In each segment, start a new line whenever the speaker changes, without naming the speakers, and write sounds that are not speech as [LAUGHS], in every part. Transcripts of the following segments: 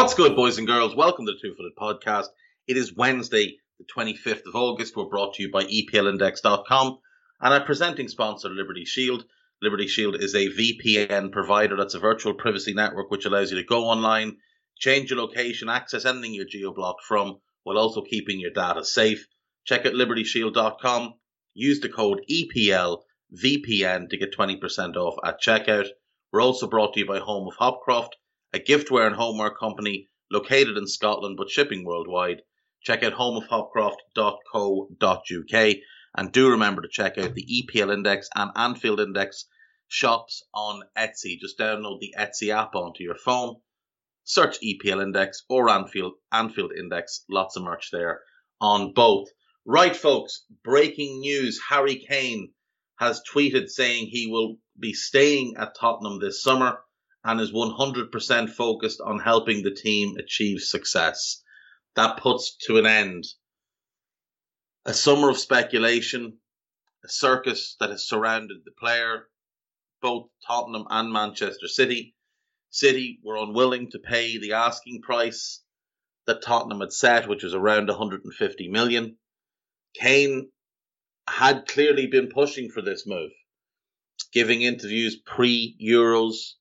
What's good, boys and girls? Welcome to the Two Footed Podcast. It is Wednesday, the 25th of August. We're brought to you by EPLindex.com and our presenting sponsor, Liberty Shield. Liberty Shield is a VPN provider that's a virtual privacy network which allows you to go online, change your location, access anything you're geo-blocked from, while also keeping your data safe. Check out libertyshield.com. Use the code EPLVPN to get 20% off at checkout. We're also brought to you by Home of Hopcroft a giftware and homeware company located in Scotland but shipping worldwide. Check out homeofhopcroft.co.uk and do remember to check out the EPL Index and Anfield Index shops on Etsy. Just download the Etsy app onto your phone, search EPL Index or Anfield Anfield Index. Lots of merch there on both. Right, folks, breaking news. Harry Kane has tweeted saying he will be staying at Tottenham this summer and is 100% focused on helping the team achieve success. That puts to an end a summer of speculation, a circus that has surrounded the player, both Tottenham and Manchester City. City were unwilling to pay the asking price that Tottenham had set, which was around 150 million. Kane had clearly been pushing for this move, giving interviews pre Euros,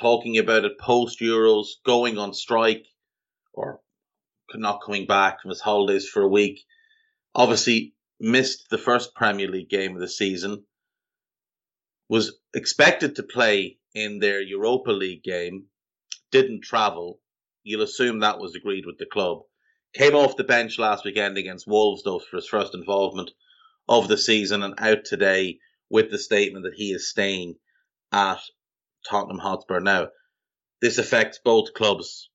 talking about it post Euros, going on strike or not coming back from his holidays for a week. Obviously, missed the first Premier League game of the season. Was expected to play in their Europa League game. Didn't travel. You'll assume that was agreed with the club. Came off the bench last weekend against Wolves, though, for his first involvement of the season and out today with the statement that he is staying at Tottenham Hotspur. Now, this affects both clubs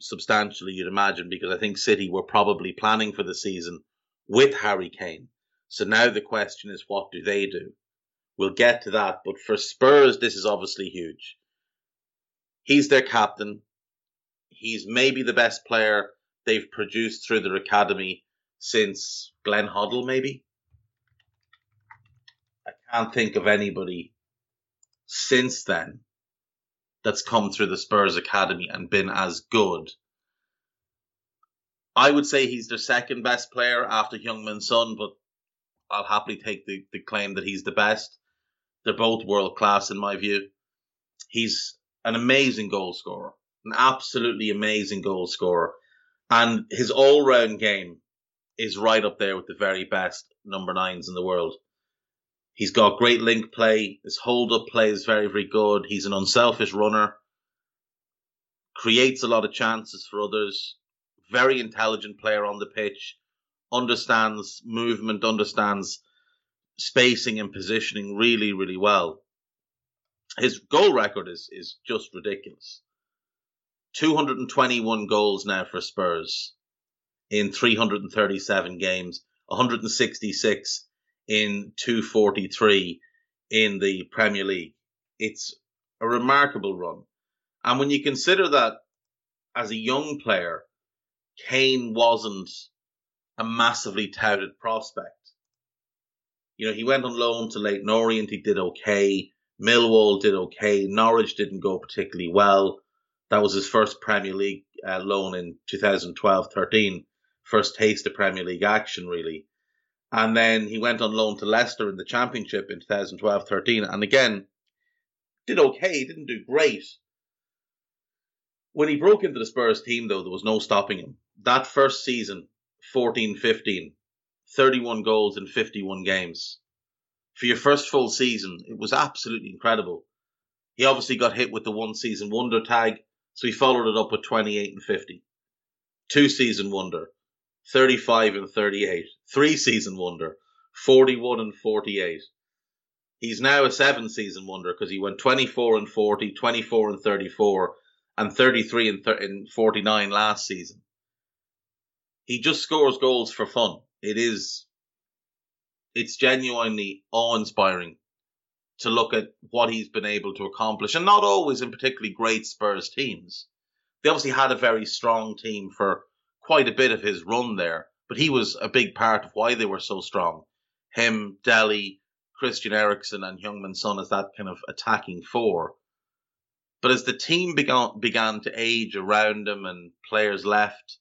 substantially, you'd imagine, because I think City were probably planning for the season with Harry Kane. So now the question is, what do they do? We'll get to that. But for Spurs, this is obviously huge. He's their captain. He's maybe the best player they've produced through their academy since Glenn Hoddle, maybe. I can't think of anybody since then that's come through the Spurs academy and been as good. I would say he's their second best player after Heung-min Son, but I'll happily take the, the claim that he's the best. They're both world class in my view. He's an amazing goal scorer, an absolutely amazing goal scorer, and his all round game is right up there with the very best number nines in the world. He's got great link play. His hold up play is very, very good. He's an unselfish runner. Creates a lot of chances for others. Very intelligent player on the pitch. Understands movement, understands spacing and positioning really, really well. His goal record is, is just ridiculous. 221 goals now for Spurs in 337 games, 166 in 243 in the Premier League. It's a remarkable run. And when you consider that as a young player, Kane wasn't a massively touted prospect. You know, he went on loan to Leyton Orient, he did okay. Millwall did okay. Norwich didn't go particularly well. That was his first Premier League uh, loan in 2012 13. First taste of Premier League action, really. And then he went on loan to Leicester in the Championship in 2012 13. And again, did okay, didn't do great. When he broke into the Spurs team, though, there was no stopping him. That first season, 14 15, 31 goals in 51 games. For your first full season, it was absolutely incredible. He obviously got hit with the one season wonder tag, so he followed it up with 28 and 50. Two season wonder. 35 and 38. Three season wonder, 41 and 48. He's now a seven season wonder because he went 24 and 40, 24 and 34, and 33 and, th- and 49 last season. He just scores goals for fun. It is, it's genuinely awe inspiring to look at what he's been able to accomplish, and not always in particularly great Spurs teams. They obviously had a very strong team for quite a bit of his run there, but he was a big part of why they were so strong. Him, Dele, Christian Eriksen, and Heung-min Son as that kind of attacking four. But as the team began began to age around him and players left,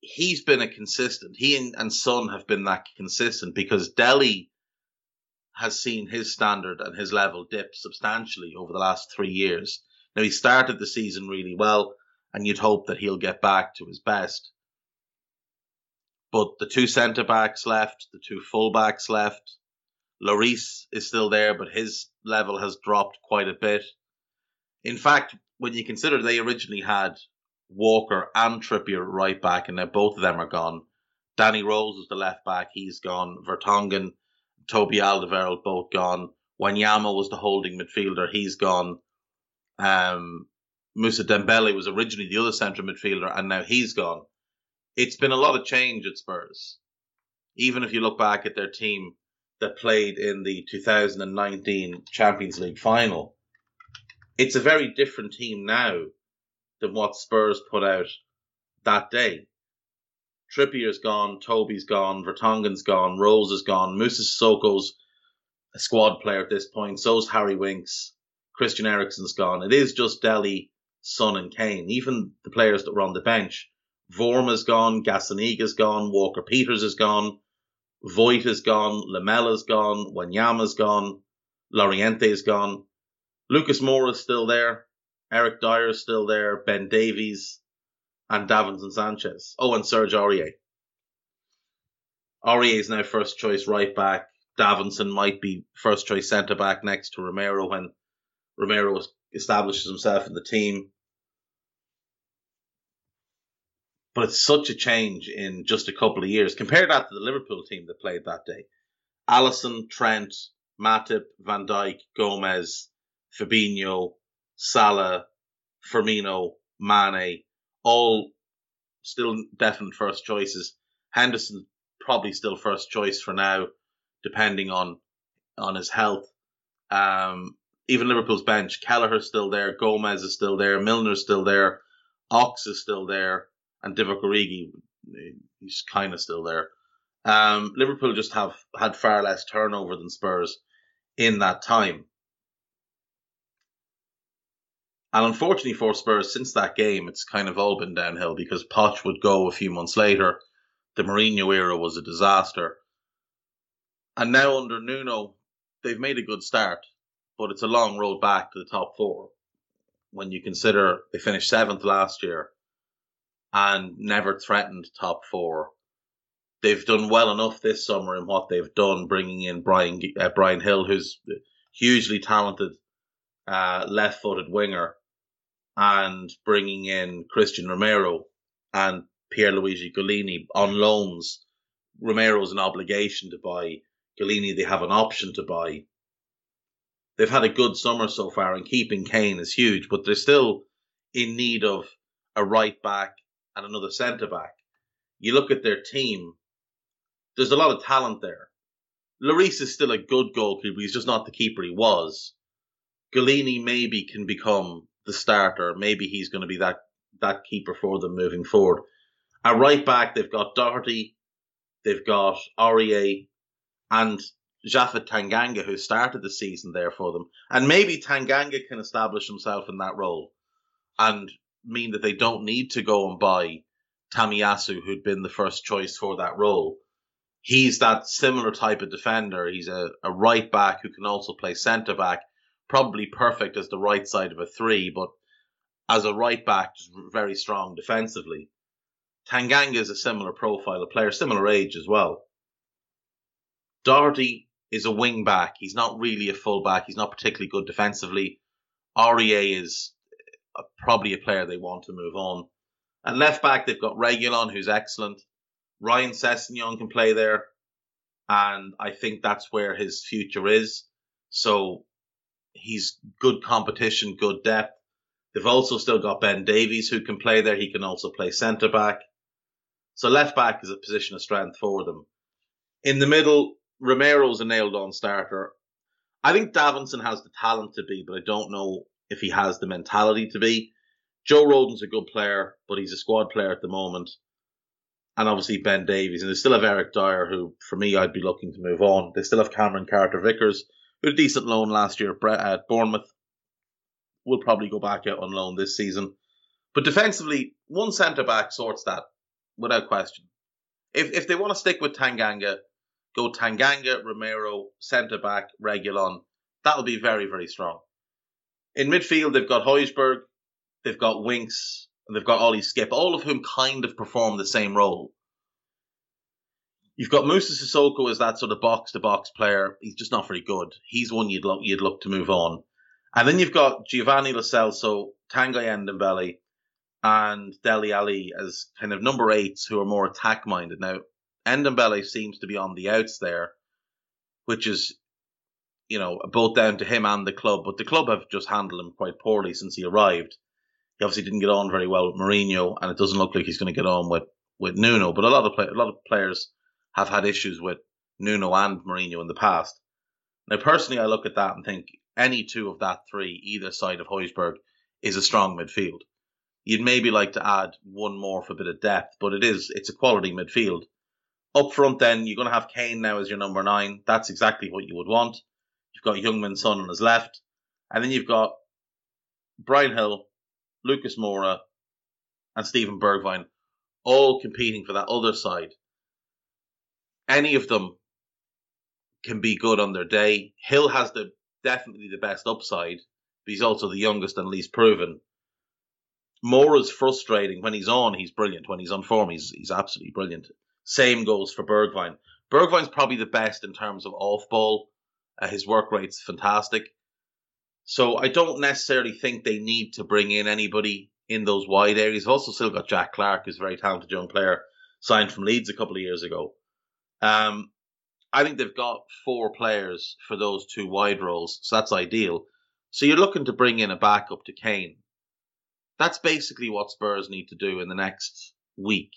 he's been a consistent. He and, and Son have been that consistent because Dele has seen his standard and his level dip substantially over the last three years. Now he started the season really well, and you'd hope that he'll get back to his best. But the two centre backs left, the two full backs left. Lloris is still there, but his level has dropped quite a bit. In fact, when you consider they originally had Walker and Trippier right back, and now both of them are gone. Danny Rose is the left back, he's gone. Vertonghen, Toby Alderweireld both gone. Wanyama was the holding midfielder, he's gone. Um, Musa Dembele was originally the other central midfielder, and now he's gone. It's been a lot of change at Spurs. Even if you look back at their team that played in the 2019 Champions League final, it's a very different team now than what Spurs put out that day. Trippier's gone, Toby's gone, Vertonghen's gone, Rose is gone, Moussa Sissoko's a squad player at this point, so's Harry Winks, Christian Eriksen's gone. It is just Dele Son and Kane. Even the players that were on the bench. Vorm is gone, Gazzaniga's gone, Walker Peters is gone, Foyth is gone, Lamela's gone, Wanyama is gone, Llorente is gone. Lucas Moura is still there. Eric Dier is still there. Ben Davies and Davinson Sanchez. Oh, and Serge Aurier. Aurier is now first choice right back. Davinson might be first choice centre back next to Romero when Romero establishes himself in the team. But it's such a change in just a couple of years. Compare that to the Liverpool team that played that day. Alisson, Trent, Matip, Van Dijk, Gomez, Fabinho, Salah, Firmino, Mane, all still definite first choices. Henderson probably still first choice for now, depending on on his health. Um, even Liverpool's bench, Kelleher's still there, Gomez is still there, Milner's still there, Ox is still there, and Divock Origi, he's kind of still there. Um, Liverpool just have had far less turnover than Spurs in that time. And unfortunately for Spurs, since that game, it's kind of all been downhill because Poch would go a few months later. The Mourinho era was a disaster. And now under Nuno, they've made a good start but it's a long road back to the top four when you consider they finished seventh last year and never threatened top four. They've done well enough this summer in what they've done, bringing in Brian uh, Bryan Gil, who's hugely talented uh, left-footed winger, and bringing in Christian Romero and Pierluigi Gollini on loans. Romero's an obligation to buy. Gollini they have an option to buy they've had a good summer so far, and keeping Kane is huge, but they're still in need of a right back and another centre back. You look at their team, there's a lot of talent there. Lloris is still a good goalkeeper, he's just not the keeper he was. Gollini maybe can become the starter, maybe he's going to be that, that keeper for them moving forward. At right back, they've got Doherty, they've got Aurier, and Japhet Tanganga, who started the season there for them. And maybe Tanganga can establish himself in that role and mean that they don't need to go and buy Tomiyasu, who'd been the first choice for that role. He's that similar type of defender. He's a, a right back who can also play centre back, probably perfect as the right side of a three, but as a right back, very strong defensively. Tanganga is a similar profile, a player, similar age as well. Doherty is a wing back. He's not really a full back. He's not particularly good defensively. Aurier is probably a player they want to move on. And left back, they've got Reguilon, who's excellent. Ryan Sessegnon can play there. And I think that's where his future is. So he's good competition, good depth. They've also still got Ben Davies who can play there. He can also play centre back. So left back is a position of strength for them. In the middle, Romero's a nailed on starter. I think Davinson has the talent to be, but I don't know if he has the mentality to be. Joe Rodon's a good player, but he's a squad player at the moment. And obviously Ben Davies. And they still have Eric Dier, who for me I'd be looking to move on. They still have Cameron Carter Vickers, who had a decent loan last year at uh, Bournemouth. Will probably go back out on loan this season. But defensively, one centre back sorts that without question. If if they want to stick with Tanganga, go Tanganga, Romero, centre back, Reguilon. That'll be very, very strong. In midfield, they've got Højbjerg, they've got Winks, and they've got Ollie Skipp, all of whom kind of perform the same role. You've got Moussa Sissoko as that sort of box to box player. He's just not very good. He's one you'd look you'd look to move on. And then you've got Giovanni Lo Celso, Tanguy and Dele Alli as kind of number eights who are more attack minded. Now, Ndombele seems to be on the outs there, which is, you know, both down to him and the club. But the club have just handled him quite poorly since he arrived. He obviously didn't get on very well with Mourinho, and it doesn't look like he's going to get on with, with Nuno. But a lot of play, a lot of players have had issues with Nuno and Mourinho in the past. Now, personally, I look at that and think any two of that three, either side of Højbjerg, is a strong midfield. You'd maybe like to add one more for a bit of depth, but it is it's a quality midfield. Up front, then you're going to have Kane now as your number nine. That's exactly what you would want. You've got Heung-min Son on his left, and then you've got Bryan Gil, Lucas Moura, and Steven Bergwijn, all competing for that other side. Any of them can be good on their day. Hill has the definitely the best upside, but he's also the youngest and least proven. Moura's frustrating when he's on. He's brilliant. When he's on form, he's he's absolutely brilliant. Same goes for Bergwijn. Bergwijn's probably the best in terms of off ball. Uh, his work rate's fantastic. So I don't necessarily think they need to bring in anybody in those wide areas. They've also still got Jack Clarke, who's a very talented young player, signed from Leeds a couple of years ago. Um, I think they've got four players for those two wide roles, so that's ideal. So you're looking to bring in a backup to Kane. That's basically what Spurs need to do in the next week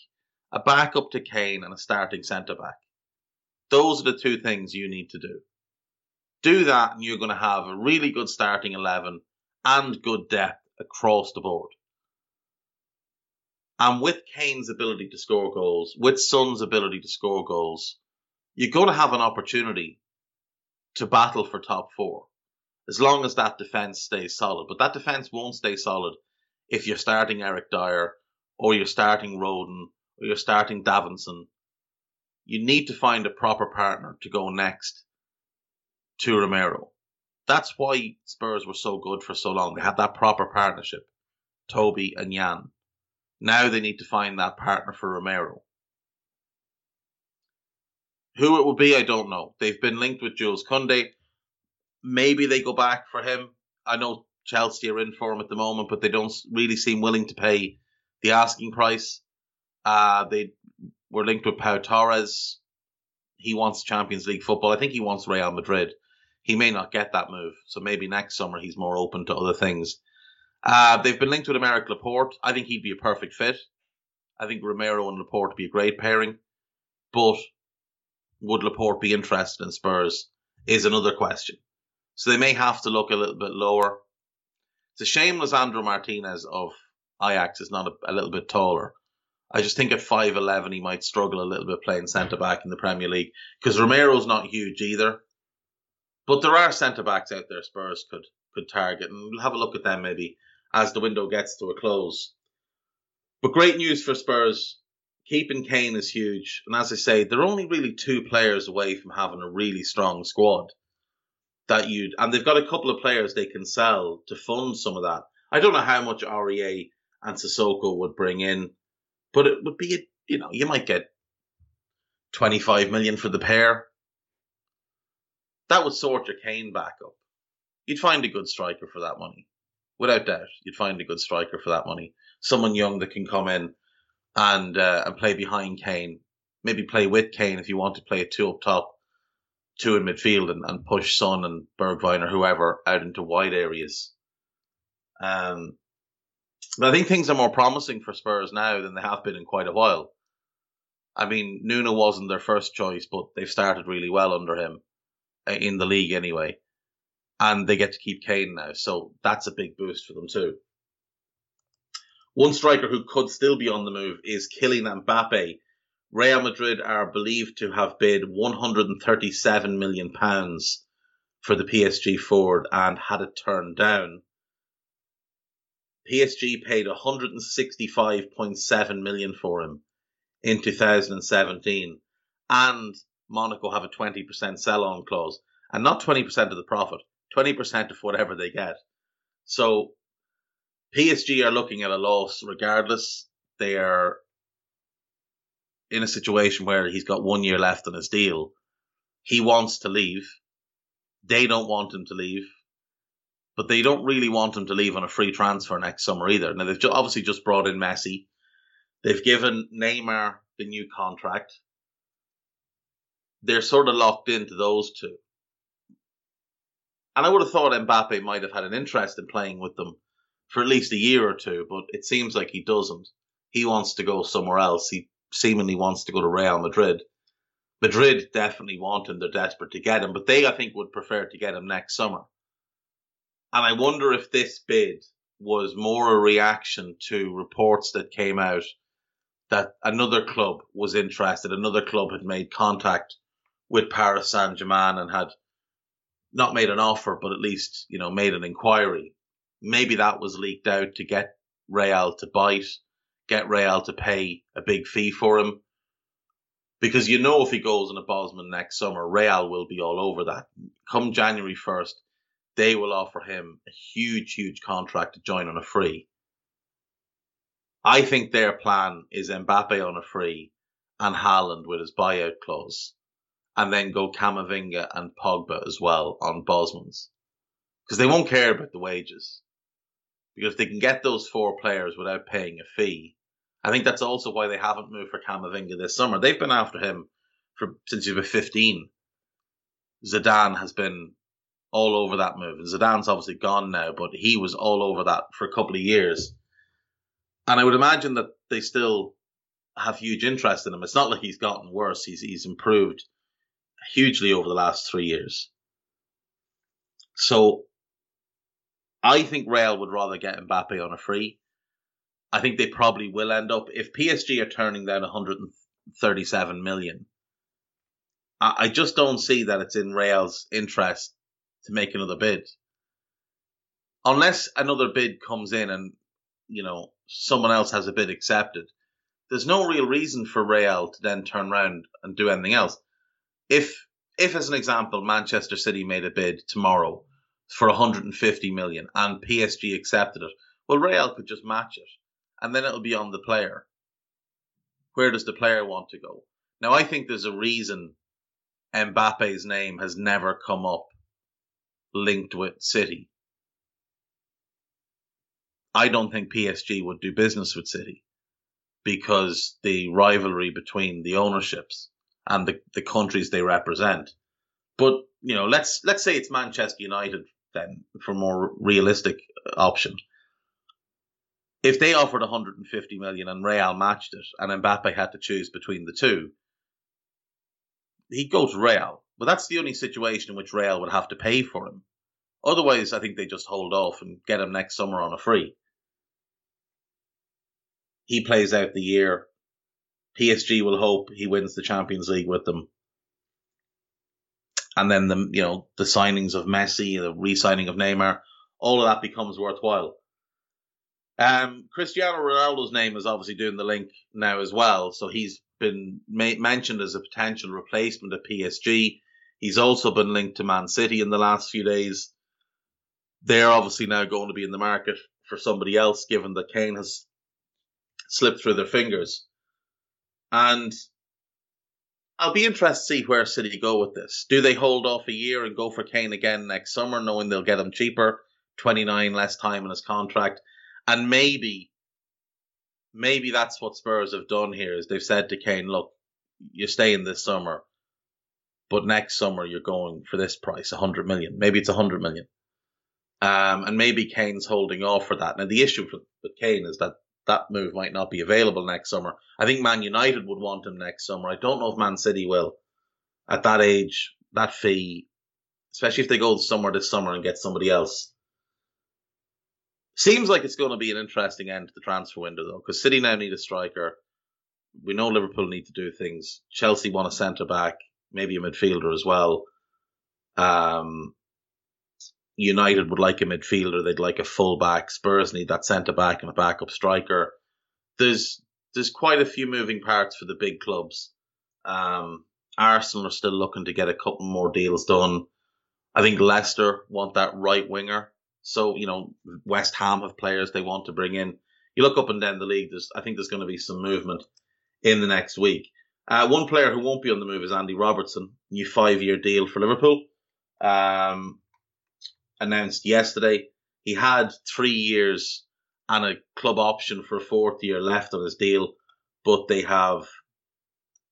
a backup to Kane and a starting centre back. Those are the two things you need to do. Do that, and you're going to have a really good starting 11 and good depth across the board. And with Kane's ability to score goals, with Son's ability to score goals, you're going to have an opportunity to battle for top four as long as that defense stays solid. But that defense won't stay solid if you're starting Eric Dier or you're starting Rodon or you're starting Davinson, you need to find a proper partner to go next to Romero. That's why Spurs were so good for so long. They had that proper partnership, Toby and Jan. Now they need to find that partner for Romero. Who it will be, I don't know. They've been linked with Jules Koundé. Maybe they go back for him. I know Chelsea are in for him at the moment, but they don't really seem willing to pay the asking price. Uh, they were linked with Pau Torres. He wants Champions League football. I think he wants Real Madrid. He may not get that move, so maybe next summer he's more open to other things. Uh, they've been linked with Aymeric Laporte. I think he'd be a perfect fit. I think Romero and Laporte would be a great pairing. But would Laporte be interested in Spurs is another question. So they may have to look a little bit lower. It's a shame Lisandro Martinez of Ajax is not a, a little bit taller. I just think at 5'11 he might struggle a little bit playing centre back in the Premier League because Romero's not huge either. But there are centre backs out there Spurs could could target, and we'll have a look at them maybe as the window gets to a close. But great news for Spurs. Keeping Kane is huge, and as I say, they're only really two players away from having a really strong squad. That you'd and they've got a couple of players they can sell to fund some of that. I don't know how much Aurier and Sissoko would bring in, but it would be, a, you know, you might get 25 million for the pair. That would sort your Kane back up. You'd find a good striker for that money. Without doubt, you'd find a good striker for that money. someone young that can come in and uh, and play behind Kane. Maybe play with Kane if you want to play a two up top, two in midfield, and, and push Son and Bergwijn or whoever out into wide areas. Um, but I think things are more promising for Spurs now than they have been in quite a while. I mean, Nuno wasn't their first choice, but they've started really well under him in the league anyway. And they get to keep Kane now, so that's a big boost for them too. One striker who could still be on the move is Kylian Mbappe. Real Madrid are believed to have bid 137 million pounds for the PSG forward and had it turned down. PSG paid 165.7 million for him in 2017, and Monaco have a 20% sell-on clause, and not 20% of the profit, 20% of whatever they get. So PSG are looking at a loss regardless. They are in a situation where he's got one year left on his deal. He wants to leave. They don't want him to leave, but they don't really want him to leave on a free transfer next summer either. Now they've obviously just brought in Messi. They've given Neymar the new contract. They're sort of locked into those two. And I would have thought Mbappe might have had an interest in playing with them for at least a year or two, but it seems like he doesn't. He wants to go somewhere else. He seemingly wants to go to Real Madrid. Madrid definitely want him. They're desperate to get him, but they, I think, would prefer to get him next summer. And I wonder if this bid was more a reaction to reports that came out that another club was interested. Another club had made contact with Paris Saint Germain and had not made an offer, but at least, you know, made an inquiry maybe that was leaked out to get Real to bite, get Real to pay a big fee for him. Because you know if he goes on a Bosman next summer, Real will be all over that. Come January 1st, they will offer him a huge, huge contract to join on a free. I think their plan is Mbappe on a free and Haaland with his buyout clause, and then go Camavinga and Pogba as well on Bosmans. Because they won't care about the wages because if they can get those four players without paying a fee. I think that's also why they haven't moved for Camavinga this summer. They've been after him for since he was 15. Zidane has been all over that move. And Zidane's obviously gone now, but he was all over that for a couple of years. And I would imagine that they still have huge interest in him. It's not like he's gotten worse. He's he's improved hugely over the last three years. So I think Real would rather get Mbappe on a free. I think they probably will end up if PSG are turning down 137 million. I, just don't see that it's in Real's interest to make another bid. Unless another bid comes in and, you know, someone else has a bid accepted, there's no real reason for Real to then turn around and do anything else. If, if as an example, Manchester City made a bid tomorrow for 150 million and PSG accepted it, well, Real could just match it and then it'll be on the player. Where does the player want to go? Now, I think there's a reason Mbappe's name has never come up linked with City. I don't think PSG would do business with City because the rivalry between the ownerships and the, the countries they represent. But you know, let's let's say it's Manchester United then for more realistic option. If they offered 150 million and Real matched it, and Mbappe had to choose between the two, he'd go to Real. But that's the only situation in which Real would have to pay for him. Otherwise, I think they just hold off and get him next summer on a free. He plays out the year. PSG will hope he wins the Champions League with them and then the you know the signings of Messi, the re-signing of Neymar, all of that becomes worthwhile. Um, Cristiano Ronaldo's name is obviously doing the link now as well, so he's been ma- mentioned as a potential replacement at PSG. He's also been linked to Man City in the last few days. They're obviously now going to be in the market for somebody else, given that Kane has slipped through their fingers. And I'll be interested to see where City go with this. Do they hold off a year and go for Kane again next summer, knowing they'll get him cheaper, 29 less time in his contract, and maybe maybe that's what Spurs have done here is they've said to Kane, look, you're staying this summer, but next summer you're going for this price, a hundred million. Maybe it's a hundred million. Um, and maybe Kane's holding off for that. Now the issue with Kane is that that move might not be available next summer. I think Man United would want him next summer. I don't know if Man City will. At that age, that fee, especially if they go somewhere this summer and get somebody else. Seems like it's going to be an interesting end to the transfer window, though, because City now need a striker. We know Liverpool need to do things. Chelsea want a centre back, maybe a midfielder as well. Um, United would like a midfielder. They'd like a full back. Spurs need that centre back and a backup striker. There's there's quite a few moving parts for the big clubs. Um, Arsenal are still looking to get a couple more deals done. I think Leicester want that right winger. So, you know, West Ham have players they want to bring in. You look up and down the league, there's, I think there's going to be some movement in the next week. Uh, one player who won't be on the move is Andy Robertson, new five year deal for Liverpool. Um, announced yesterday. He had three years and a club option for a fourth year left on his deal, but they have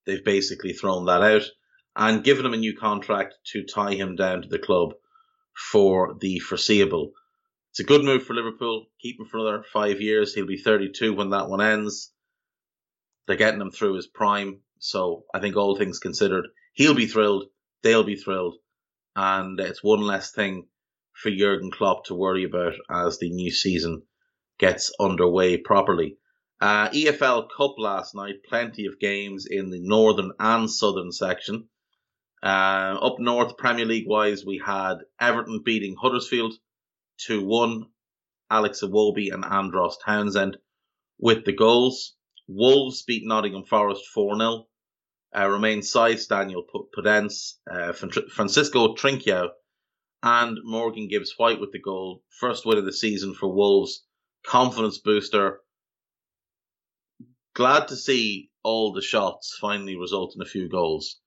they've basically thrown that out and given him a new contract to tie him down to the club for the foreseeable. It's a good move for Liverpool. Keep him for another five years. He'll be 32 when that one ends. They're getting him through his prime. So I think all things considered, he'll be thrilled. They'll be thrilled. And it's one less thing for Jurgen Klopp to worry about as the new season gets underway properly. Uh, EFL Cup last night, plenty of games in the northern and southern section. Uh, up north, Premier League wise, we had Everton beating Huddersfield 2 1. Alex Iwobi and Andros Townsend with the goals. Wolves beat Nottingham Forest 4 0. Uh, Romain Saïss, Daniel Podence, uh, Francisco Trincao, and Morgan Gibbs White with the goal. First win of the season for Wolves. Confidence booster. Glad to see all the shots finally result in a few goals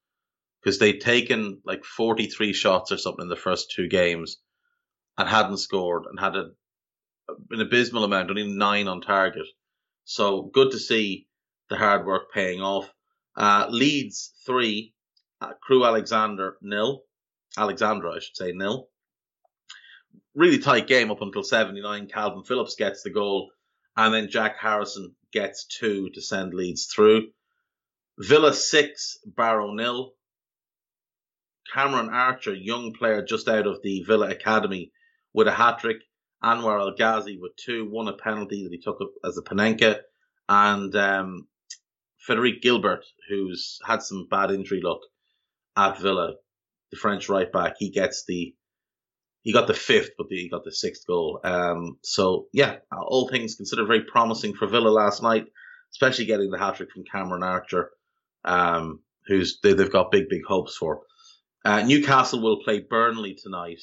because they'd taken like 43 shots or something in the first two games and hadn't scored and had a, an abysmal amount, only nine on target. So good to see the hard work paying off. Uh, Leeds three, uh, Crewe Alexander nil, Alexandra I should say nil. Really tight game up until 79. Calvin Phillips gets the goal, and then Jack Harrison gets two to send Leeds through. Villa six, Barrow nil. Cameron Archer, young player just out of the Villa Academy, with a hat trick. Anwar El Ghazi with two, one a penalty that he took as a Panenka, and um, Guilbert, who's had some bad injury luck at Villa, the French right back, he gets the he got the fifth, but he got the sixth goal. Um, so yeah, all things considered, very promising for Villa last night, especially getting the hat trick from Cameron Archer, um, who's they, have got big big hopes for. Uh, Newcastle will play Burnley tonight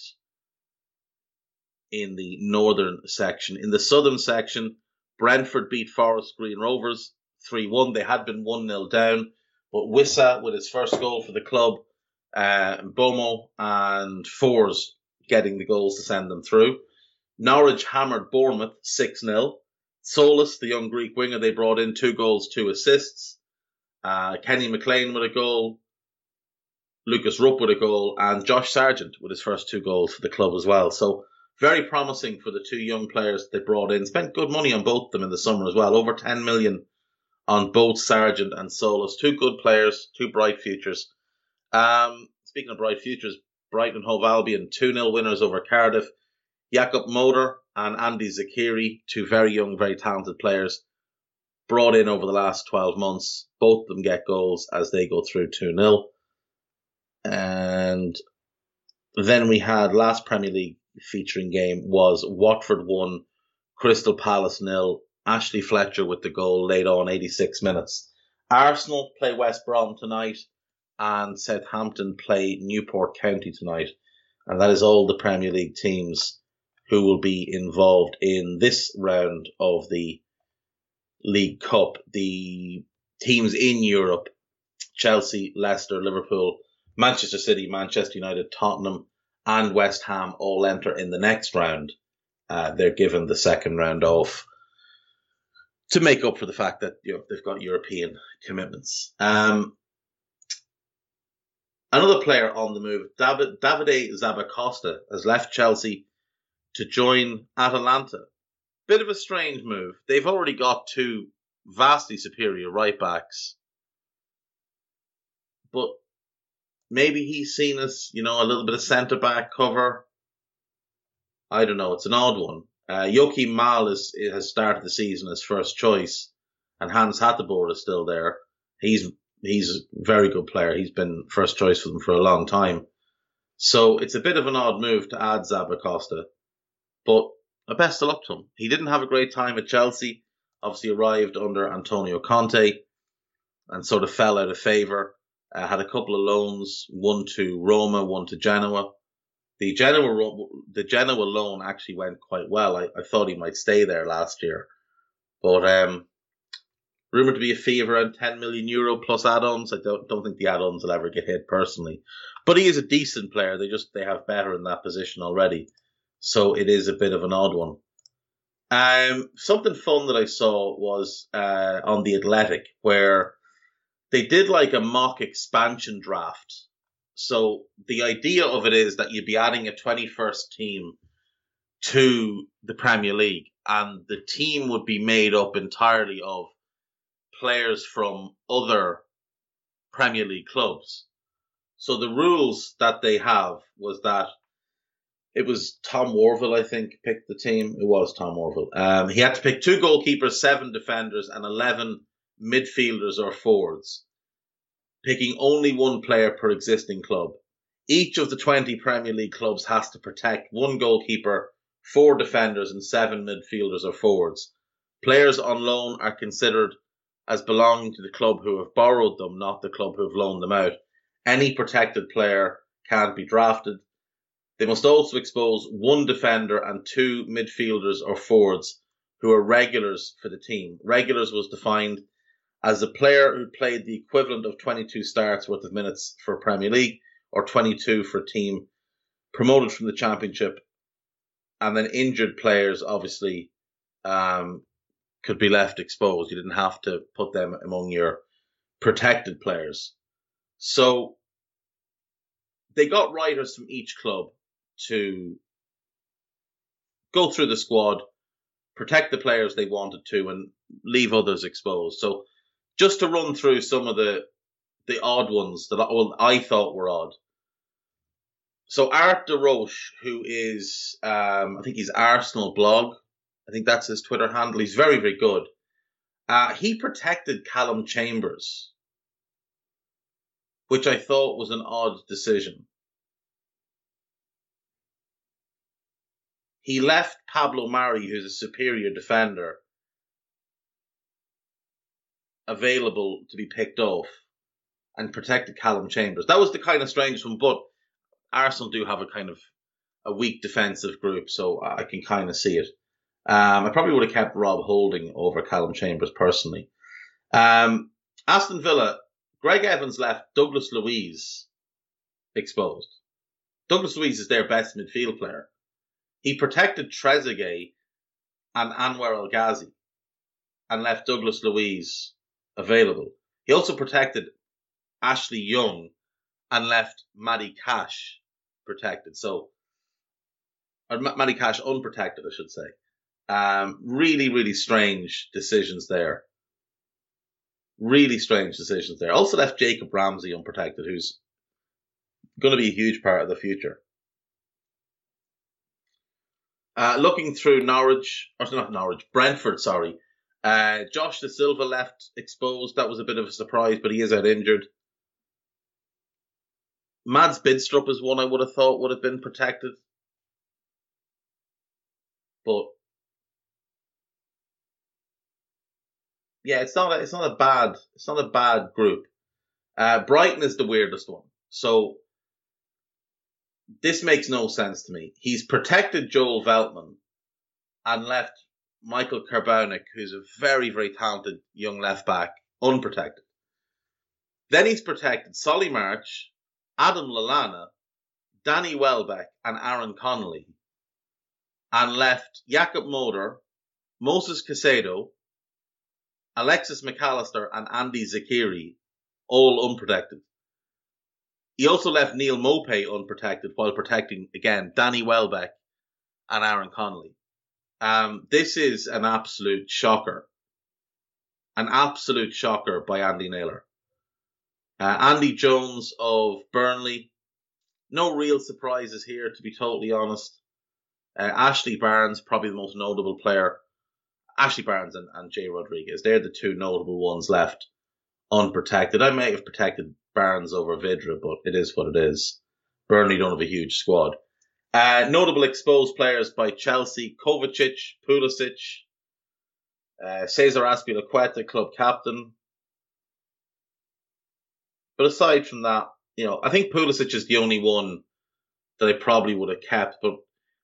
in the northern section. In the southern section, Brentford beat Forest Green Rovers 3 1. They had been 1 0 down, but Wissa, with his first goal for the club, uh, Mbeumo and Forss getting the goals to send them through. Norwich hammered Bournemouth 6 0. Tzolis, the young Greek winger, they brought in two goals, two assists. Uh, Kenny McLean with a goal, Lukas Rupp with a goal, and Josh Sargent with his first two goals for the club as well. So very promising for the two young players they brought in. Spent good money on both of them in the summer as well, over 10 million on both Sargent and Tzolis. Two good players, two bright futures. Um, speaking of bright futures, Brighton and Hove Albion 2 0 winners over Cardiff. Jakub Moder and Andi Zeqiri, two very young, very talented players, brought in over the last 12 months. Both of them get goals as they go through 2 0. And then we had last Premier League featuring game was Watford 1, Crystal Palace nil. Ashley Fletcher with the goal late on 86 minutes. Arsenal play West Brom tonight and Southampton play Newport County tonight. And that is all the Premier League teams who will be involved in this round of the League Cup. The teams in Europe, Chelsea, Leicester, Liverpool, Manchester City, Manchester United, Tottenham, and West Ham all enter in the next round. Uh, they're given the second round off. to make up for the fact that you know they've got European commitments. Um, another player on the move, David Davide Zappacosta, has left Chelsea to join Atalanta. Bit of a strange move. They've already got two vastly superior right backs, but maybe he's seen as you know a little bit of centre back cover. I don't know. It's an odd one. Uh, Joakim Mæhle is, has started the season as first choice, and Hans Hateboer is still there. He's he's a very good player. He's been first choice for them for a long time. So it's a bit of an odd move to add Zappacosta, but a best of luck to him. He didn't have a great time at Chelsea. Obviously arrived under Antonio Conte, and sort of fell out of favour. Uh, had a couple of loans, one to Roma, one to Genoa the Genoa the Genoa loan actually went quite well. I, I thought he might stay there last year, but um, rumored to be a fee of around 10 million euro plus add-ons. I don't don't think the add-ons will ever get hit personally, but he is a decent player. They just they have better in that position already, so it is a bit of an odd one. Um, something fun that I saw was uh, on the Athletic where they did like a mock expansion draft so the idea of it is that you'd be adding a 21st team to the Premier League, and the team would be made up entirely of players from other Premier League clubs. So the rules that they have was that it was Tom Worville, I think, picked the team. It was Tom Worville. Um, he had to pick two goalkeepers, seven defenders, and 11 midfielders or forwards picking only one player per existing club. Each of the 20 Premier League clubs has to protect one goalkeeper, four defenders, and seven midfielders or forwards. Players on loan are considered as belonging to the club who have borrowed them, not the club who have loaned them out. Any protected player can't be drafted. They must also expose one defender and two midfielders or forwards who are regulars for the team. Regulars was defined as a player who played the equivalent of 22 starts worth of minutes for Premier League or 22 for a team promoted from the Championship, and then injured players obviously um, could be left exposed. You didn't have to put them among your protected players. So they got writers from each club to go through the squad, protect the players they wanted to, and leave others exposed. So just to run through some of the the odd ones that well, I thought were odd. So Art de Roche, who is um, I think he's Arsenal blog, I think that's his Twitter handle. He's very very good. Uh, he protected Calum Chambers, which I thought was an odd decision. He left Pablo Mari, who's a superior defender, available to be picked off and protected Calum Chambers. That was the kind of strange one, but Arsenal do have a kind of a weak defensive group, so I can kind of see it. Um, I probably would have kept Rob Holding over Calum Chambers personally. Um, Aston Villa, Greg Evans left Douglas Luiz exposed. Douglas Luiz is their best midfield player. He protected Trezeguet and Anwar El Ghazi and left Douglas Luiz available. He also protected Ashley Young and left Matty Cash protected. So, or Matty Cash unprotected, I should say. Um, really, really strange decisions there. Really strange decisions there. Also left Jacob Ramsey unprotected, who's going to be a huge part of the future. Uh, looking through Norwich, or not Norwich, Brentford, sorry, uh, Josh Dasilva left exposed. That was a bit of a surprise, but he is out injured. Mads Bidstrup is one I would have thought would have been protected. But yeah, it's not a, it's not a bad it's not a bad group. Uh, Brighton is the weirdest one. So this makes no sense to me. He's protected Joel Veltman and left Michal Karbownik, who's a very, very talented young left back, unprotected. Then he's protected Solly March, Adam Lallana, Danny Welbeck, and Aaron Connolly, and left Jakub Moder, Moses Caicedo, Alexis McAllister, and Andi Zeqiri, all unprotected. He also left Neal Maupay unprotected while protecting, again, Danny Welbeck and Aaron Connolly. Um, this is an absolute shocker. An absolute shocker by Andy Naylor. Uh, Andy Jones of Burnley. No real surprises here, to be totally honest. Uh, Ashley Barnes, probably the most notable player. Ashley Barnes and, and Jay Rodriguez. They're the two notable ones left unprotected. I may have protected Barnes over Vydra, but it is what it is. Burnley don't have a huge squad. Uh, notable exposed players by Chelsea, Kovacic, Pulisic, uh, Cesar Azpilicueta, club captain. But aside from that, you know, I think Pulisic is the only one that I probably would have kept. But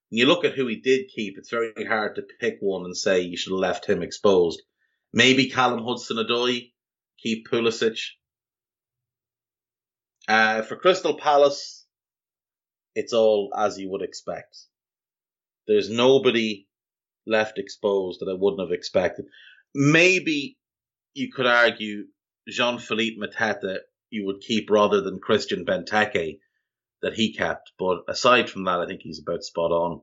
you look at who he did keep, it's very hard to pick one and say you should have left him exposed. Maybe Callum Hudson-Odoi, keep Pulisic. Uh, for Crystal Palace, it's all as you would expect. There's nobody left exposed that I wouldn't have expected. Maybe you could argue Jean Philippe Mateta you would keep rather than Christian Benteke that he kept. But aside from that, I think he's about spot on.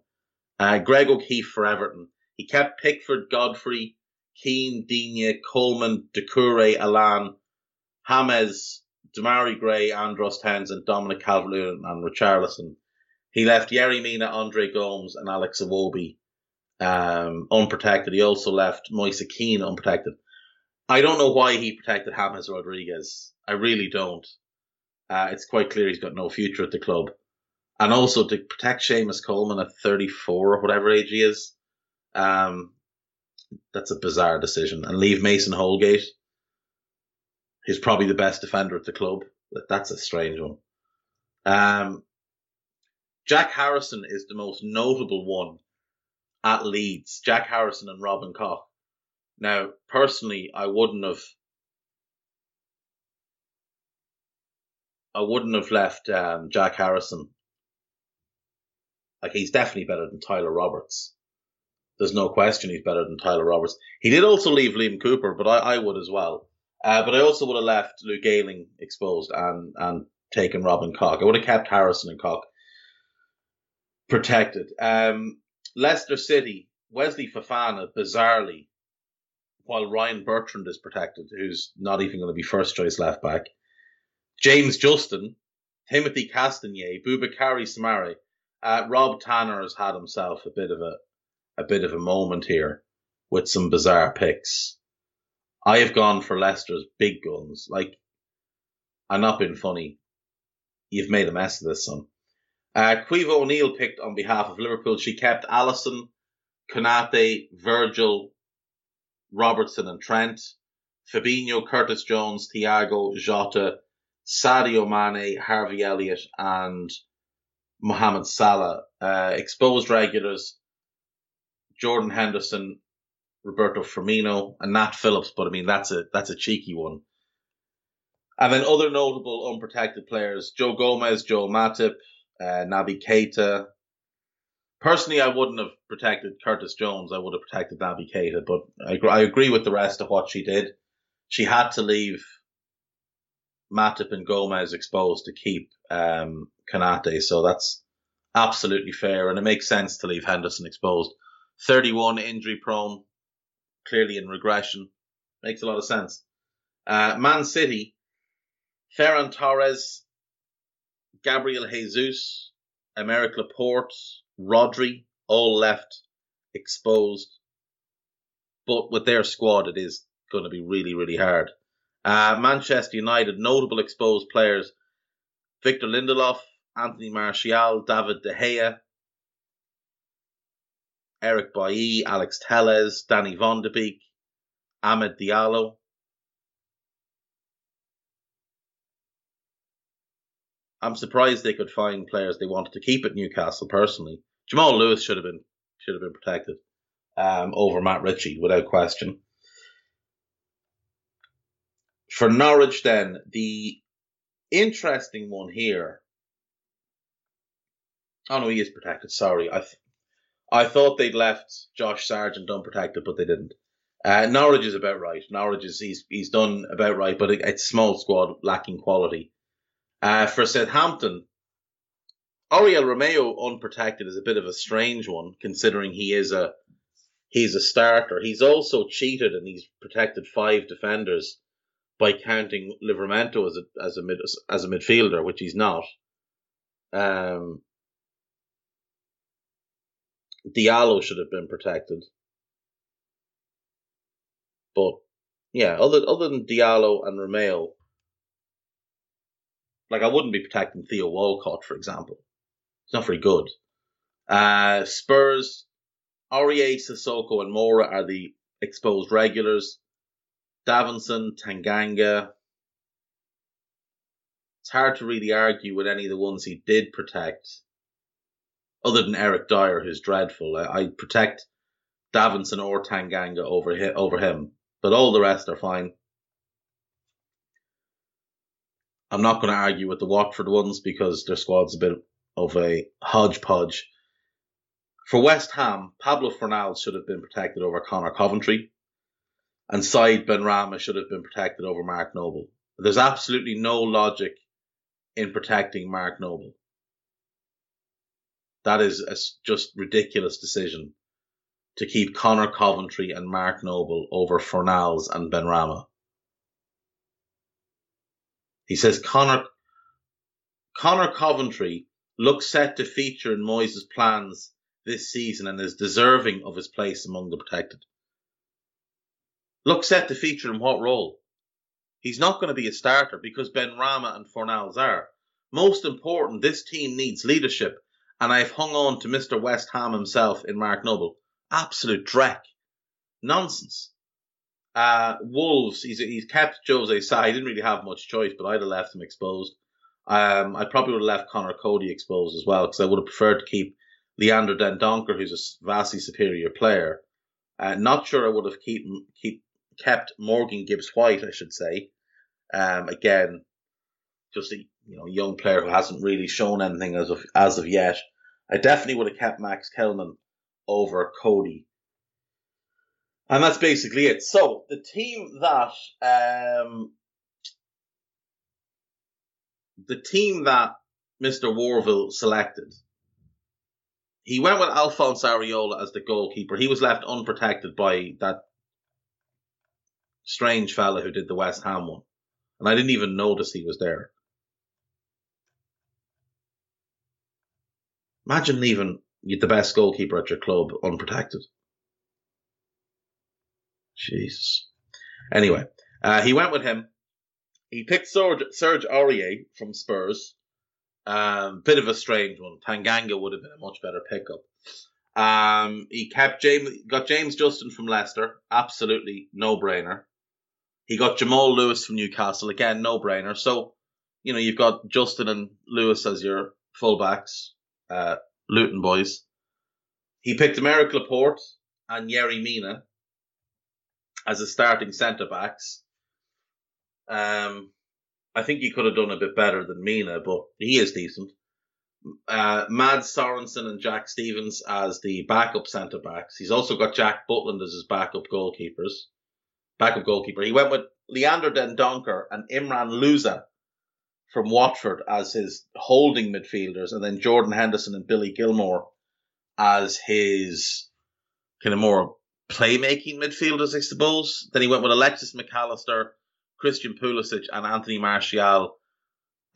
Uh, Greg O'Keeffe for Everton. He kept Pickford, Godfrey, Keane, Digne, Coleman, Doucouré, Allan, James, Demarai Gray, Andros Townsend, Dominic Calvert-Lewin and Richarlison. He left Yerry Mina, Andre Gomes, and Alex Iwobi um, unprotected. He also left Moise Kean unprotected. I don't know why he protected James Rodriguez. I really don't. Uh, it's quite clear he's got no future at the club. And also to protect Seamus Coleman at 34 or whatever age he is, um, that's a bizarre decision. And leave Mason Holgate, who's probably the best defender at the club. That's a strange one. Um, Jack Harrison is the most notable one at Leeds. Jack Harrison and Robin Koch. Now, personally, I wouldn't have. I wouldn't have left um, Jack Harrison. Like he's definitely better than Tyler Roberts. There's no question he's better than Tyler Roberts. He did also leave Liam Cooper, but I, I would as well. Uh, but I also would have left Luke Ayling exposed and and taken Robin Koch. I would have kept Harrison and Koch protected. Um, Leicester City, Wesley Fofana, bizarrely, while Ryan Bertrand is protected, who's not even going to be first choice left back. James Justin, Timothy Castagne, Boubakary Soumaré. Uh, Rob Tanner has had himself a bit of a a bit of a moment here with some bizarre picks. I have gone for Leicester's big guns. Like, I'm not being funny. You've made a mess of this, son. Uh, Caoimhe O'Neill picked on behalf of Liverpool. She kept Alisson, Konate, Virgil, Robertson and Trent, Fabinho, Curtis Jones, Thiago, Jota, Sadio Mane, Harvey Elliott, and Mohamed Salah. Uh, exposed regulars, Jordan Henderson, Roberto Firmino, and Nat Phillips. But I mean, that's a that's a cheeky one. And then other notable unprotected players: Joe Gomez, Joel Matip, uh, Naby Keita. Personally, I wouldn't have protected Curtis Jones. I would have protected Naby Keita, but I, I agree with the rest of what she did. She had to leave Matip and Gomez exposed to keep um, Konate, so that's absolutely fair, and it makes sense to leave Henderson exposed. 31 injury prone, clearly in regression. Makes a lot of sense. Uh, Man City, Ferran Torres, Gabriel Jesus, Aymeric Laporte, Rodri, all left exposed. But with their squad, it is going to be really, really hard. Uh, Manchester United, notable exposed players Victor Lindelof, Anthony Martial, David De Gea, Eric Bailly, Alex Telles, Donny Van de Beek, Amad Diallo. I'm surprised they could find players they wanted to keep at Newcastle personally. Jamal Lewis should have been should have been protected um, over Matt Ritchie without question. For Norwich, then the interesting one here. Oh no, he is protected. Sorry, I th- I thought they'd left Josh Sargent unprotected, but they didn't. Uh, Norwich is about right. Norwich is he's he's done about right, but it, it's small squad lacking quality. Uh, for Southampton, Oriol Romeo unprotected is a bit of a strange one, considering he is a he's a starter. He's also cheated and he's protected five defenders by counting Livramento as a as a mid as a midfielder, which he's not. Um, Diallo should have been protected. But yeah, other other than Diallo and Romeo, like I wouldn't be protecting Theo Walcott, for example. It's not very good. Uh, Spurs, Aurier, Sissoko, and Moura are the exposed regulars. Davinson, Tanganga. It's hard to really argue with any of the ones he did protect, other than Eric Dier, who's dreadful. I, I protect Davinson or Tanganga over hi, over him, but all the rest are fine. I'm not going to argue with the Watford ones because their squad's a bit of a hodgepodge. For West Ham, Pablo Fornals should have been protected over Conor Coventry, and Said Benrahma should have been protected over Mark Noble. There's absolutely no logic in protecting Mark Noble. That is a just ridiculous decision to keep Conor Coventry and Mark Noble over Fornals and Benrahma. He says Connor Conor Coventry looks set to feature in Moyes' plans this season and is deserving of his place among the protected. Looks set to feature in what role? He's not going to be a starter because Benrahma and Fornals are. Most important, this team needs leadership, and I've hung on to Mr. West Ham himself in Mark Noble. Absolute dreck. Nonsense. Uh, Wolves, he's, he's kept Jose Sa. He didn't really have much choice, but I'd have left him exposed. Um, I probably would have left Conor Coady exposed as well because I would have preferred to keep Leander Dendoncker, who's a vastly superior player. Uh, not sure I would have keep, keep kept Morgan Gibbs White, I should say. Um, again, just a you know young player who hasn't really shown anything as of as of yet. I definitely would have kept Max Kilman over Coady. And that's basically it. So the team that um, the team that Mr. Worville selected, he went with Alphonse Areola as the goalkeeper. He was left unprotected by that strange fella who did the West Ham one. And I didn't even notice he was there. Imagine leaving the best goalkeeper at your club unprotected. Jesus. Anyway, uh, he went with him. He picked Serge, Serge Aurier from Spurs. Um, bit of a strange one. Tanganga would have been a much better pickup. Um, he kept James, got James Justin from Leicester. Absolutely no brainer. He got Jamal Lewis from Newcastle. Again, no brainer. So, you know, you've got Justin and Lewis as your fullbacks, uh, Luton boys. He picked Aymeric Laporte and Yerry Mina as a starting centre backs. Um, I think he could have done a bit better than Mina, but he is decent. Uh, Mads Sorensen and Jack Stephens as the backup centre backs. He's also got Jack Butland as his backup goalkeepers. Backup goalkeeper. He went with Leander Dendoncker and Imran Louza from Watford as his holding midfielders, and then Jordan Henderson and Billy Gilmour as his kind of more playmaking midfielders, I suppose. Then he went with Alexis Mac Allister, Christian Pulisic, and Anthony Martial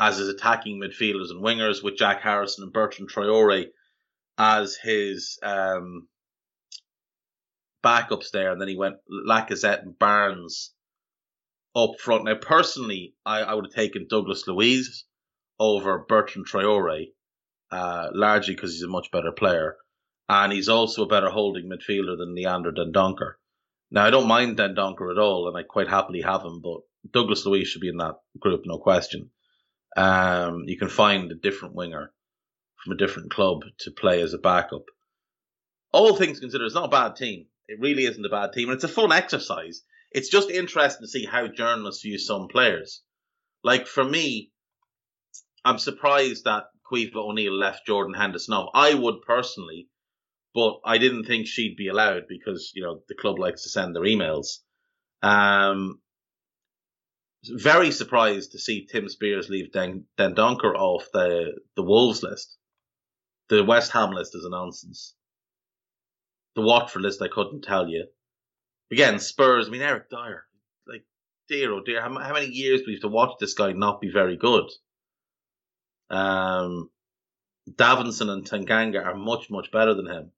as his attacking midfielders and wingers, with Jack Harrison and Bertrand Traore as his um, backups there. And then he went Lacazette and Barnes up front. Now, personally, I, I would have taken Douglas Luiz over Bertrand Traore, uh, largely because he's a much better player. And he's also a better holding midfielder than Leander Dendoncker. Now, I don't mind Dendoncker at all, and I quite happily have him, but Douglas Luiz should be in that group, no question. Um, you can find a different winger from a different club to play as a backup. All things considered, it's not a bad team. It really isn't a bad team, and it's a fun exercise. It's just interesting to see how journalists view some players. Like for me, I'm surprised that Caoimhe O'Neill left Jordan Henderson off. I would personally, but I didn't think she'd be allowed because you know the club likes to send their emails. Um, very surprised to see Tim Spiers leave Den, Dendoncker off the the Wolves list. The West Ham list is a nonsense. The Watford list I couldn't tell you. Again, Spurs. I mean, Eric Dier. Like, dear oh dear, how, how many years we have to watch this guy not be very good? Um, Davinson and Tanganga are much much better than him.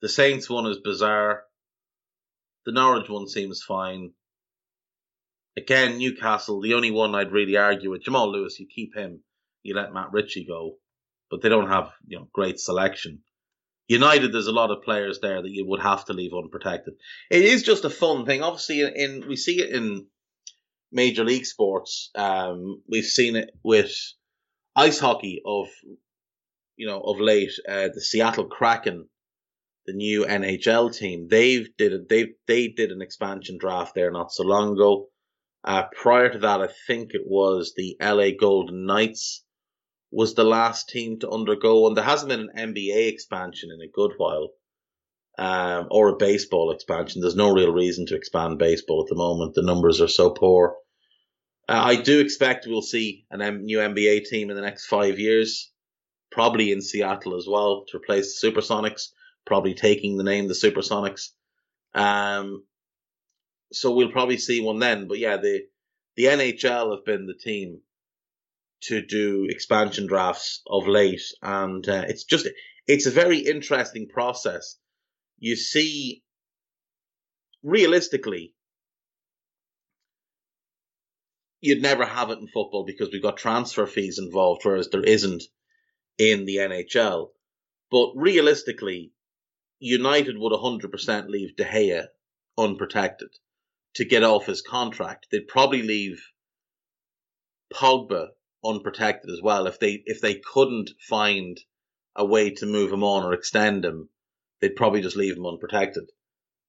The Saints one is bizarre. The Norwich one seems fine. Again, Newcastle, the only one I'd really argue with Jamal Lewis, you keep him, you let Matt Ritchie go, but they don't have you know great selection. United, there's a lot of players there that you would have to leave unprotected. It is just a fun thing. Obviously, in, in we see it in major league sports. Um, we've seen it with ice hockey of you know of late. Uh, the Seattle Kraken the new NHL team. They've did a, they they did an expansion draft there not so long ago. Uh, prior to that, I think it was the LA Golden Knights was the last team to undergo, and there hasn't been an NBA expansion in a good while, um, or a baseball expansion. There's no real reason to expand baseball at the moment. The numbers are so poor. Uh, I do expect we'll see an M- new NBA team in the next five years, probably in Seattle as well to replace the Supersonics probably taking the name the Supersonics. Um, so we'll probably see one then. But yeah, the the NHL have been the team to do expansion drafts of late, and uh, it's just it's a very interesting process. You see, realistically, you'd never have it in football because we've got transfer fees involved, whereas there isn't in the NHL. But realistically, United would 100% leave De Gea unprotected to get off his contract. They'd probably leave Pogba unprotected as well if they if they couldn't find a way to move him on or extend him. They'd probably just leave him unprotected.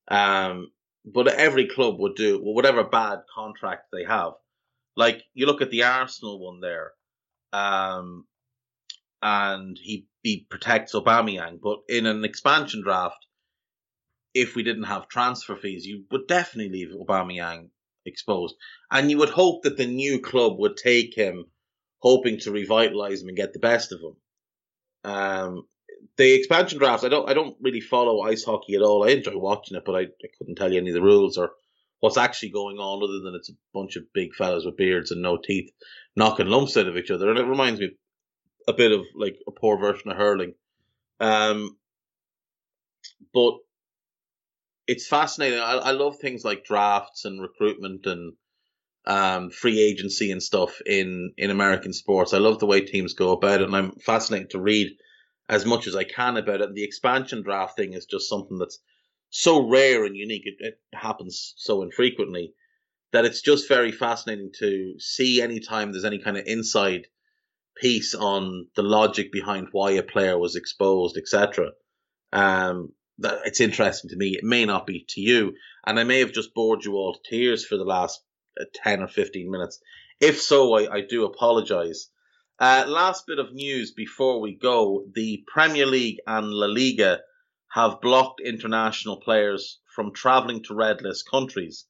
Um, but every club would do whatever bad contract they have. Like you look at the Arsenal one there, um, and he he protects Aubameyang. But in an expansion draft, if we didn't have transfer fees, you would definitely leave Aubameyang exposed, and you would hope that the new club would take him, hoping to revitalize him and get the best of him. Um, the expansion drafts, I don't, I don't really follow ice hockey at all. I enjoy watching it, but I, I couldn't tell you any of the rules or what's actually going on, other than it's a bunch of big fellas with beards and no teeth knocking lumps out of each other. And it reminds me a bit of like a poor version of hurling. Um, but it's fascinating. I, I love things like drafts and recruitment and um, free agency and stuff in in American sports. I love the way teams go about it, and I'm fascinated to read as much as I can about it. And the expansion draft thing is just something that's so rare and unique. It, it happens so infrequently that it's just very fascinating to see anytime there's any kind of inside piece on the logic behind why a player was exposed, etc. Um, that it's interesting to me. It may not be to you, and I may have just bored you all to tears for the last ten or fifteen minutes. If so, I, I do apologise. Uh, last bit of news before we go: the Premier League and La Liga have blocked international players from travelling to red list countries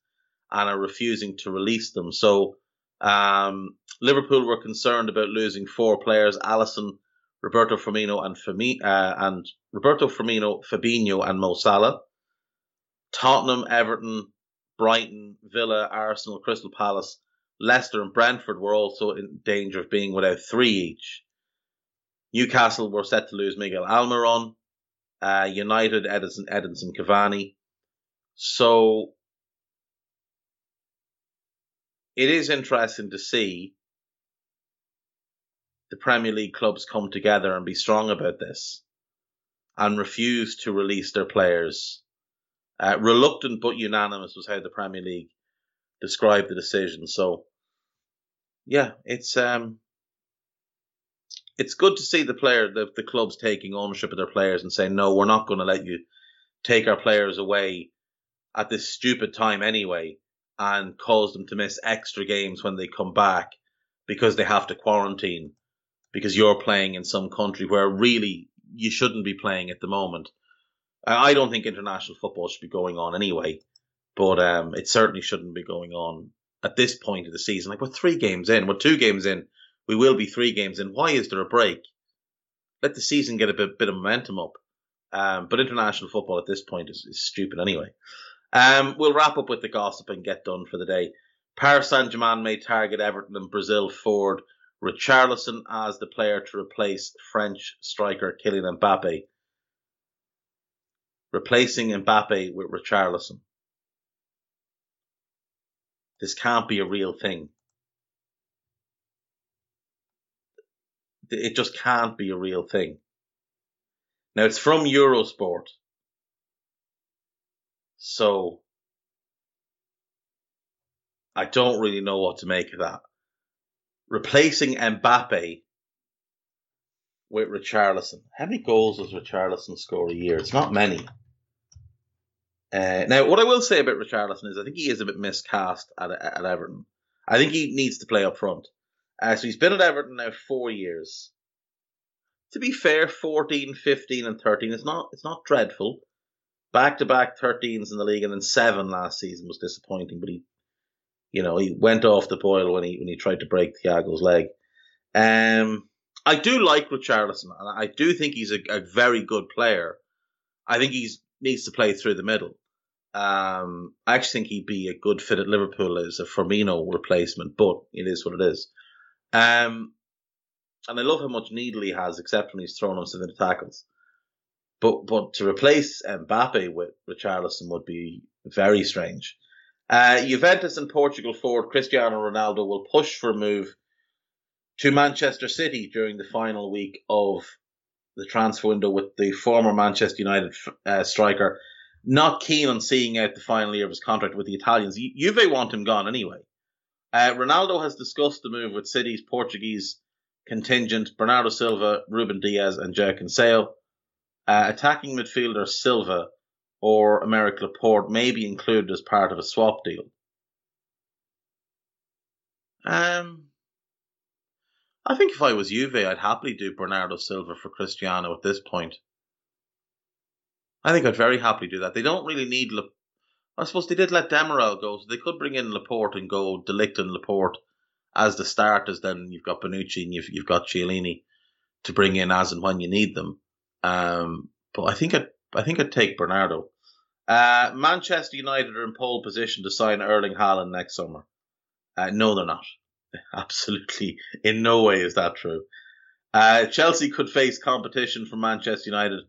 and are refusing to release them. So um, Liverpool were concerned about losing four players: Alisson, Roberto Firmino, and Fami- uh, and Roberto Firmino, Fabinho, and Mo Salah. Tottenham, Everton, Brighton, Villa, Arsenal, Crystal Palace, Leicester, and Brentford were also in danger of being without three each. Newcastle were set to lose Miguel Almiron. Uh, United, Edison, Edinson Cavani. So it is interesting to see the Premier League clubs come together and be strong about this and refuse to release their players. Uh, reluctant but unanimous was how the Premier League described the decision. So, yeah, it's um, it's good to see the player, the, the clubs taking ownership of their players and saying, no, we're not going to let you take our players away at this stupid time anyway and cause them to miss extra games when they come back because they have to quarantine because you're playing in some country where really you shouldn't be playing at the moment. I don't think international football should be going on anyway, but um, it certainly shouldn't be going on at this point of the season. Like we're three games in, we're two games in, we will be three games in. Why is there a break? Let the season get a bit, bit of momentum up. Um, but international football at this point is, is stupid anyway. Um, we'll wrap up with the gossip and get done for the day. Paris Saint Germain may target Everton and Brazil forward Richarlison as the player to replace French striker Kylian Mbappe. Replacing Mbappe with Richarlison. This can't be a real thing. It just can't be a real thing. Now it's from Eurosport. So I don't really know what to make of that. Replacing Mbappe with Richarlison. How many goals does Richarlison score a year? It's not many. Uh, now, what I will say about Richarlison is I think he is a bit miscast at, at Everton. I think he needs to play up front. Uh, so he's been at Everton now four years. To be fair, 14, 15, and 13 is not it's not dreadful. Back to back 13s in the league, and then seven last season was disappointing. But he you know, he went off the boil when he when he tried to break Thiago's leg. Um, I do like Richarlison, and I do think he's a, a very good player. I think he needs to play through the middle. Um, I actually think he'd be a good fit at Liverpool as a Firmino replacement, but it is what it is. Um, and I love how much needle he has, except when he's thrown himself into tackles. But but to replace Mbappe with Richarlison would be very strange. Uh, Juventus and Portugal forward Cristiano Ronaldo will push for a move to Manchester City during the final week of the transfer window with the former Manchester United uh, striker not keen on seeing out the final year of his contract with the Italians. Juve want him gone anyway. Uh, Ronaldo has discussed the move with City's Portuguese contingent Bernardo Silva, Ruben Dias, and João Cancelo. Uh, attacking midfielder Silva or Aymeric Laporte may be included as part of a swap deal. Um, I think if I was Juve, I'd happily do Bernardo Silva for Cristiano at this point. I think I'd very happily do that. They don't really need. Le- I suppose they did let Demiral go, so they could bring in Laporte and go De Ligt and Laporte as the starters. Then you've got Bonucci and you've you've got Chiellini to bring in as and when you need them. Um, but I think I'd I think I'd take Bernardo. Uh, Manchester United are in pole position to sign Erling Haaland next summer. Uh, no, they're not. [LAUGHS] Absolutely, in no way is that true. Uh, Chelsea could face competition from Manchester United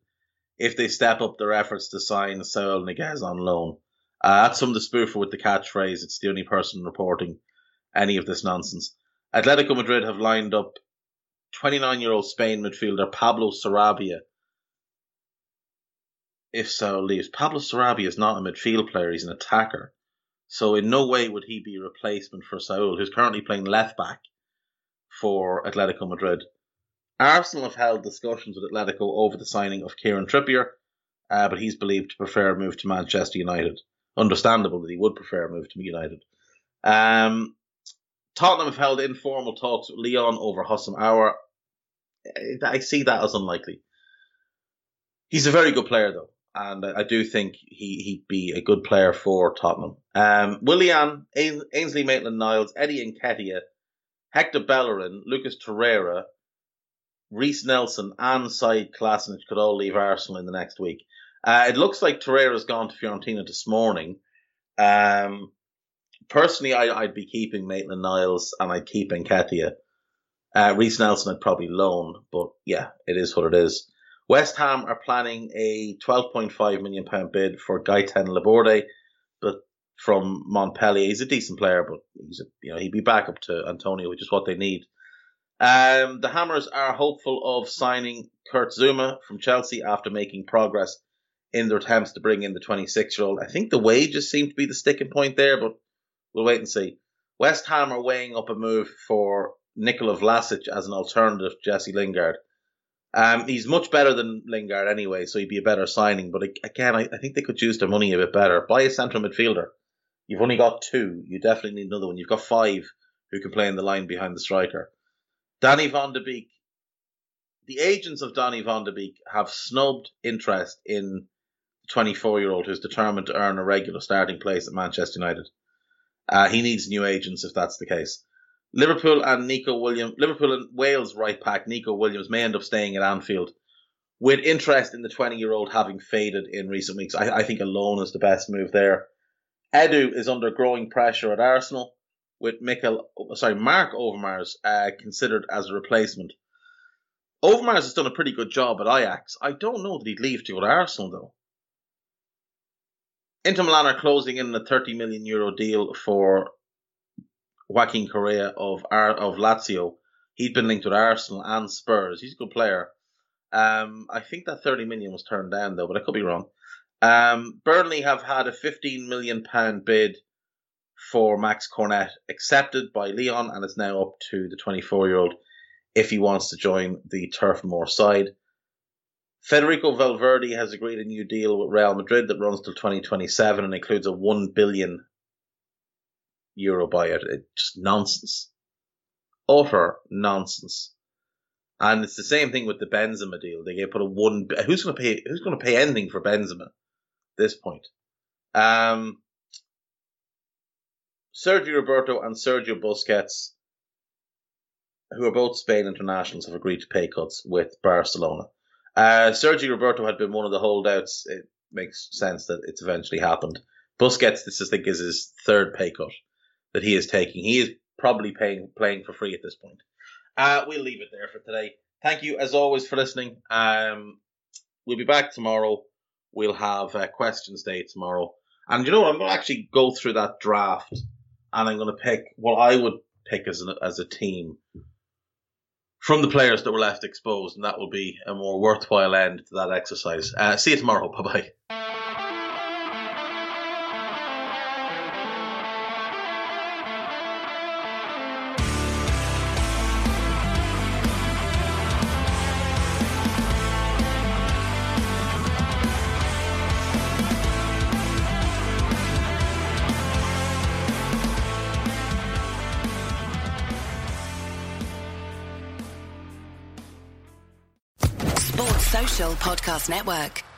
if they step up their efforts to sign Saul Niguez on loan. Uh, that's some of the spoofer with the catchphrase. It's the only person reporting any of this nonsense. Atletico Madrid have lined up 29 year old Spain midfielder Pablo Sarabia if Saul leaves. Pablo Sarabia is not a midfield player, he's an attacker. So in no way would he be a replacement for Saul, who's currently playing left back for Atletico Madrid. Arsenal have held discussions with Atletico over the signing of Kieran Trippier, uh, but he's believed to prefer a move to Manchester United. Understandable that he would prefer a move to United. Um, Tottenham have held informal talks with Lyon over Houssem Aouar. I see that as unlikely. He's a very good player, though and I, do think he he'd be a good player for Tottenham. Um, Willian, Ainsley Maitland-Niles, Eddie Nketiah, Hector Bellerin, Lucas Torreira, Reiss Nelson, and Sead Kolasinac could all leave Arsenal in the next week. Uh, it looks like Torreira's gone to Fiorentina this morning. Um, personally, I, would be keeping Maitland-Niles and I'd keep Nketiah. Uh, Reiss Nelson I'd probably loan, but yeah, it is what it is. West Ham are planning a 12.5 million pound bid for Gaetan Laborde, but from Montpellier. He's a decent player, but he's a, you know he'd be back up to Antonio, which is what they need. Um, the Hammers are hopeful of signing Kurt Zouma from Chelsea after making progress in their attempts to bring in the 26 year old. I think the wages seem to be the sticking point there, but we'll wait and see. West Ham are weighing up a move for Nikola Vlasic as an alternative to Jesse Lingard. Um, he's much better than Lingard anyway, so he'd be a better signing. But again, I, I think they could use their money a bit better. Buy a central midfielder. You've only got two. You definitely need another one. You've got five who can play in the line behind the striker. Donny Van de Beek the agents of Donny van de Beek have snubbed interest in the 24 year old who's determined to earn a regular starting place at Manchester United. Uh, he needs new agents if that's the case. Liverpool and Neco Williams, Liverpool and Wales right back Neco Williams may end up staying at Anfield with interest in the 20 year old having faded in recent weeks. I, I think a loan is the best move there. Edu is under growing pressure at Arsenal with Mikkel, sorry, Marc Overmars uh, considered as a replacement. Overmars has done a pretty good job at Ajax. I don't know that he'd leave to go to Arsenal though. Inter Milan are closing in a 30 million euro deal for Joaquin Correa of Ar- of Lazio. He'd been linked with Arsenal and Spurs. He's a good player. Um, I think that 30 million was turned down though, but I could be wrong. Um, Burnley have had a 15 million pound bid for Max Cornet accepted by Lyon, and it's now up to the 24 year old if he wants to join the Turf Moor side. Federico Valverde has agreed a new deal with Real Madrid that runs till 2027 and includes a 1 billion euro buyout. It's just nonsense. Utter nonsense. And it's the same thing with the Benzema deal. They put a one. Who's going to pay? Who's going to pay anything for Benzema? At this point, um, Sergio Roberto and Sergio Busquets, who are both Spain internationals, have agreed to pay cuts with Barcelona. Uh, Sergio Roberto had been one of the holdouts. It makes sense that it's eventually happened. Busquets, this I think is his third pay cut that he is taking. He is probably paying playing for free at this point. Uh, we'll leave it there for today. Thank you as always for listening. Um, we'll be back tomorrow. We'll have a questions day tomorrow. And you know what? I'm going to actually go through that draft and I'm going to pick what I would pick as, as a team from the players that were left exposed. And that will be a more worthwhile end to that exercise. Uh, see you tomorrow. Bye bye.
Podcast Network.